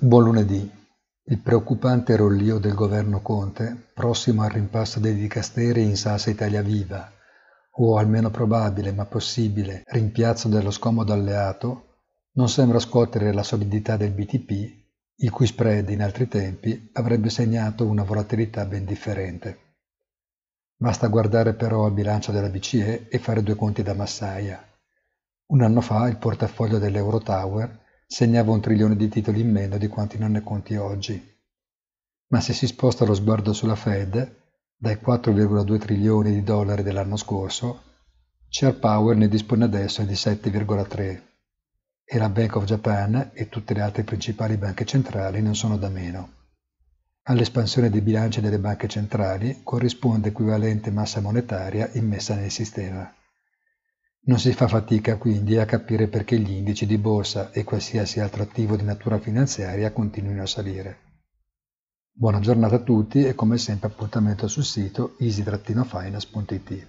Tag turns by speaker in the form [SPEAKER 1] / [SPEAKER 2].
[SPEAKER 1] Buon lunedì. Il preoccupante rollio del governo Conte, prossimo al rimpasto dei dicasteri in salsa Italia Viva, o almeno probabile ma possibile rimpiazzo dello scomodo alleato, non sembra scuotere la solidità del BTP, il cui spread in altri tempi avrebbe segnato una volatilità ben differente. Basta guardare però al bilancio della BCE e fare due conti da massaia. Un anno fa il portafoglio dell'Eurotower segnava un trilione di titoli in meno di quanti non ne conti oggi. Ma se si sposta lo sguardo sulla Fed, dai 4,2 trilioni di dollari dell'anno scorso, Share Power ne dispone adesso di 7,3 e la Bank of Japan e tutte le altre principali banche centrali non sono da meno. All'espansione dei bilanci delle banche centrali corrisponde equivalente massa monetaria immessa nel sistema. Non si fa fatica quindi a capire perché gli indici di borsa e qualsiasi altro attivo di natura finanziaria continuino a salire. Buona giornata a tutti e come sempre appuntamento sul sito easy-finance.it.